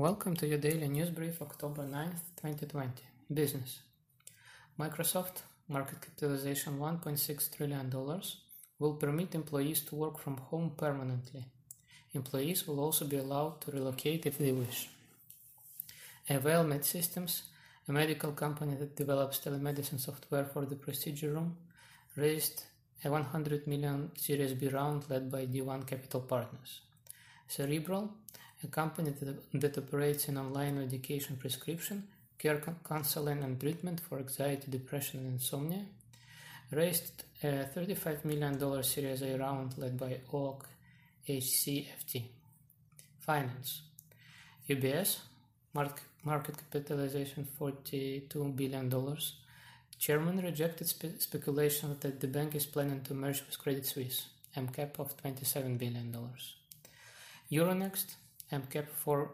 Welcome to your daily news brief, October 9th, 2020. Business. Microsoft, market capitalization $1.6 trillion, will permit employees to work from home permanently. Employees will also be allowed to relocate if they wish. Avail Medsystems, a medical company that develops telemedicine software for the procedure room, raised a 100 million Series B round led by D1 Capital Partners. Cerebral, a company that, that operates in online medication prescription, care counseling and treatment for anxiety, depression, and insomnia, raised a $35 million Series A round led by Oak HCFT. Finance. UBS, market, market capitalization $42 billion. Chairman rejected spe- speculation that the bank is planning to merge with Credit Suisse, MCAP of $27 billion. Euronext, MCAP for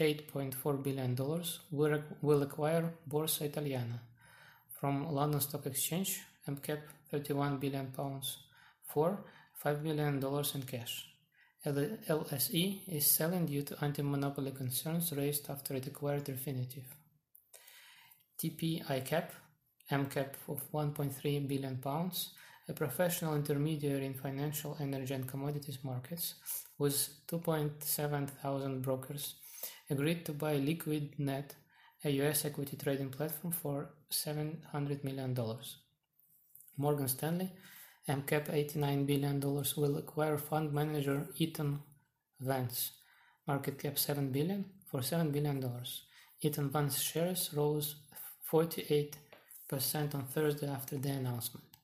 $8.4 billion will, acquire Borsa Italiana from London Stock Exchange, MCAP 31 billion pounds for $5 billion in cash. LSE is selling due to anti-monopoly concerns raised after it acquired Refinitiv. TP ICAP, MCAP of 1.3 billion pounds, a professional intermediary in financial, energy and commodities markets, with 2.7 thousand brokers, agreed to buy LiquidNet, a US equity trading platform, for $700 million. Morgan Stanley, MCAP $89 billion, will acquire fund manager Eaton Vance, market cap 7 billion, for $7 billion. Eaton Vance shares rose 48% on Thursday after the announcement.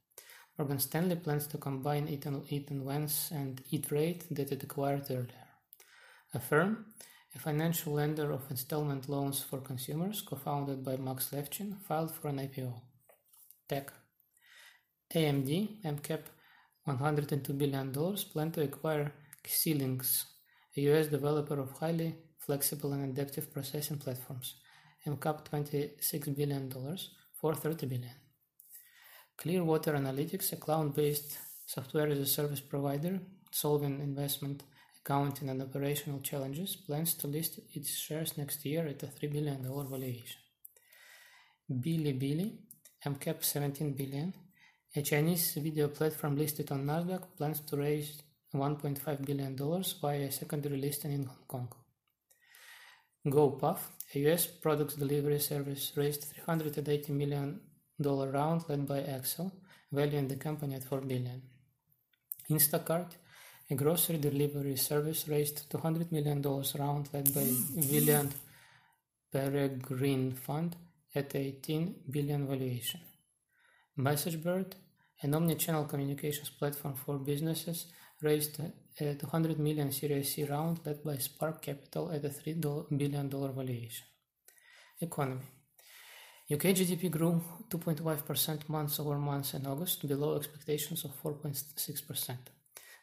Morgan Stanley plans to combine Eaton, Vance and E-Trade that it acquired earlier. Affirm, a financial lender of installment loans for consumers, co-founded by Max Levchin, filed for an IPO. Tech. AMD, MCAP $102 billion, plan to acquire Xilinx, a US developer of highly flexible and adaptive processing platforms, MCAP $26 billion for $30 billion. Clearwater Analytics, a cloud-based software as a service provider solving investment, accounting, and operational challenges, plans to list its shares next year at a $3 billion valuation. Bilibili, MCAP 17 billion, a Chinese video platform listed on Nasdaq, plans to raise $1.5 billion via a secondary listing in Hong Kong. GoPuff, a US products delivery service, raised $380 million round led by Accel, valuing the company at $4 billion. Instacart, a grocery delivery service, raised $200 million round led by Valiant Peregrine Fund at 18 billion valuation. MessageBird, an omni-channel communications platform for businesses, raised uh, a 200 million Series C round led by Spark Capital at a $3 billion valuation. Economy. UK GDP grew 2.5% month over month in August, below expectations of 4.6%.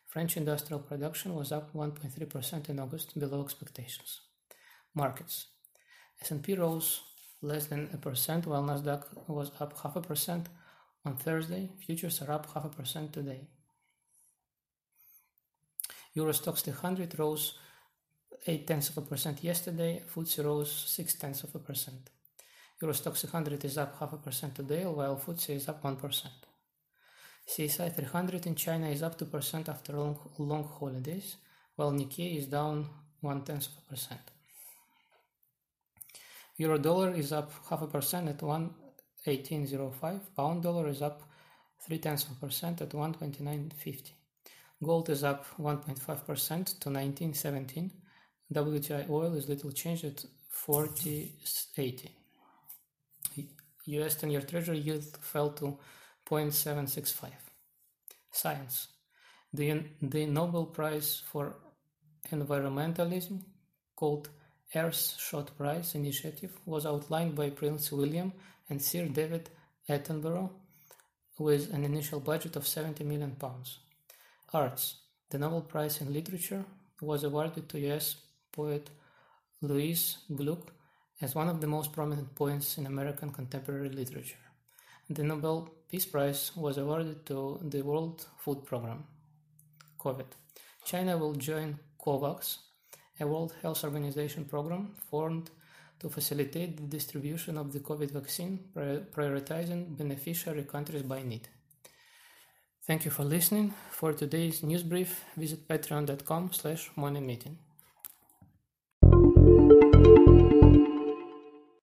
French industrial production was up 1.3% in August, below expectations. Markets. S&P rose less than a percent, while Nasdaq was up half a percent on Thursday. Futures are up half a percent today. Euro Stoxx 300 rose 8 tenths of a percent yesterday. FTSE rose 6 tenths of a percent. Euro Stoxx 600 is up half a percent today, while FTSE is up 1%. CSI 300 in China is up 2% after long, long holidays, while Nikkei is down 1 tenth of a percent. Euro dollar is up half a percent at 1.1805. Pound dollar is up 3 tenths of a percent at 129.50. Gold is up 1.5% to 1917. WTI oil is little changed at 40.80. US 10 year Treasury yield fell to 0.765. Science. The, the Nobel Prize for Environmentalism, called Earthshot Prize Initiative, was outlined by Prince William and Sir David Attenborough with an initial budget of 70 million pounds. Arts. The Nobel Prize in Literature was awarded to US poet Louise Gluck as one of the most prominent poets in American contemporary literature. The Nobel Peace Prize was awarded to the World Food Programme. COVID. China will join COVAX, a World Health Organization program formed to facilitate the distribution of the COVID vaccine, prioritizing beneficiary countries by need. Thank you for listening. For today's news brief, visit patreon.com slash morning meeting.